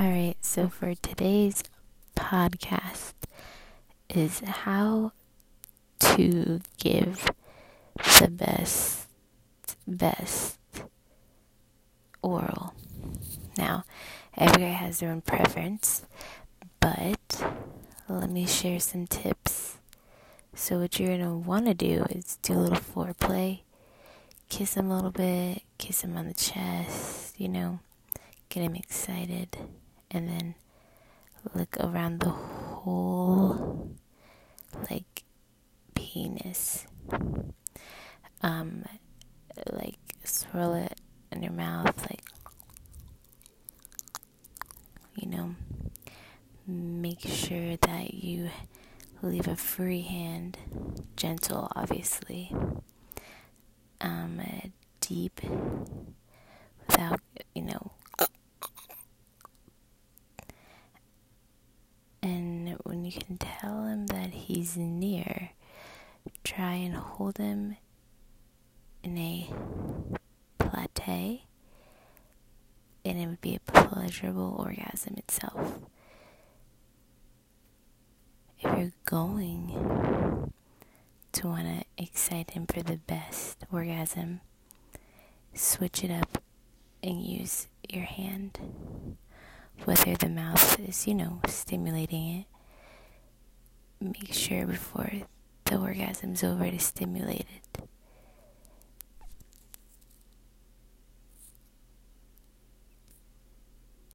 All right, so for today's podcast is how to give the best best oral. Now, every guy has their own preference, but let me share some tips. So what you're going to want to do is do a little foreplay. Kiss him a little bit, kiss him on the chest, you know, get him excited and then look around the whole like penis. Um, like swirl it in your mouth, like you know. Make sure that you leave a free hand, gentle, obviously. Um, deep, without you know when you can tell him that he's near, try and hold him in a plate, and it would be a pleasurable orgasm itself. If you're going to want to excite him for the best orgasm, switch it up and use your hand. Whether the mouth is, you know, stimulating it make sure before the orgasm's over to stimulate it.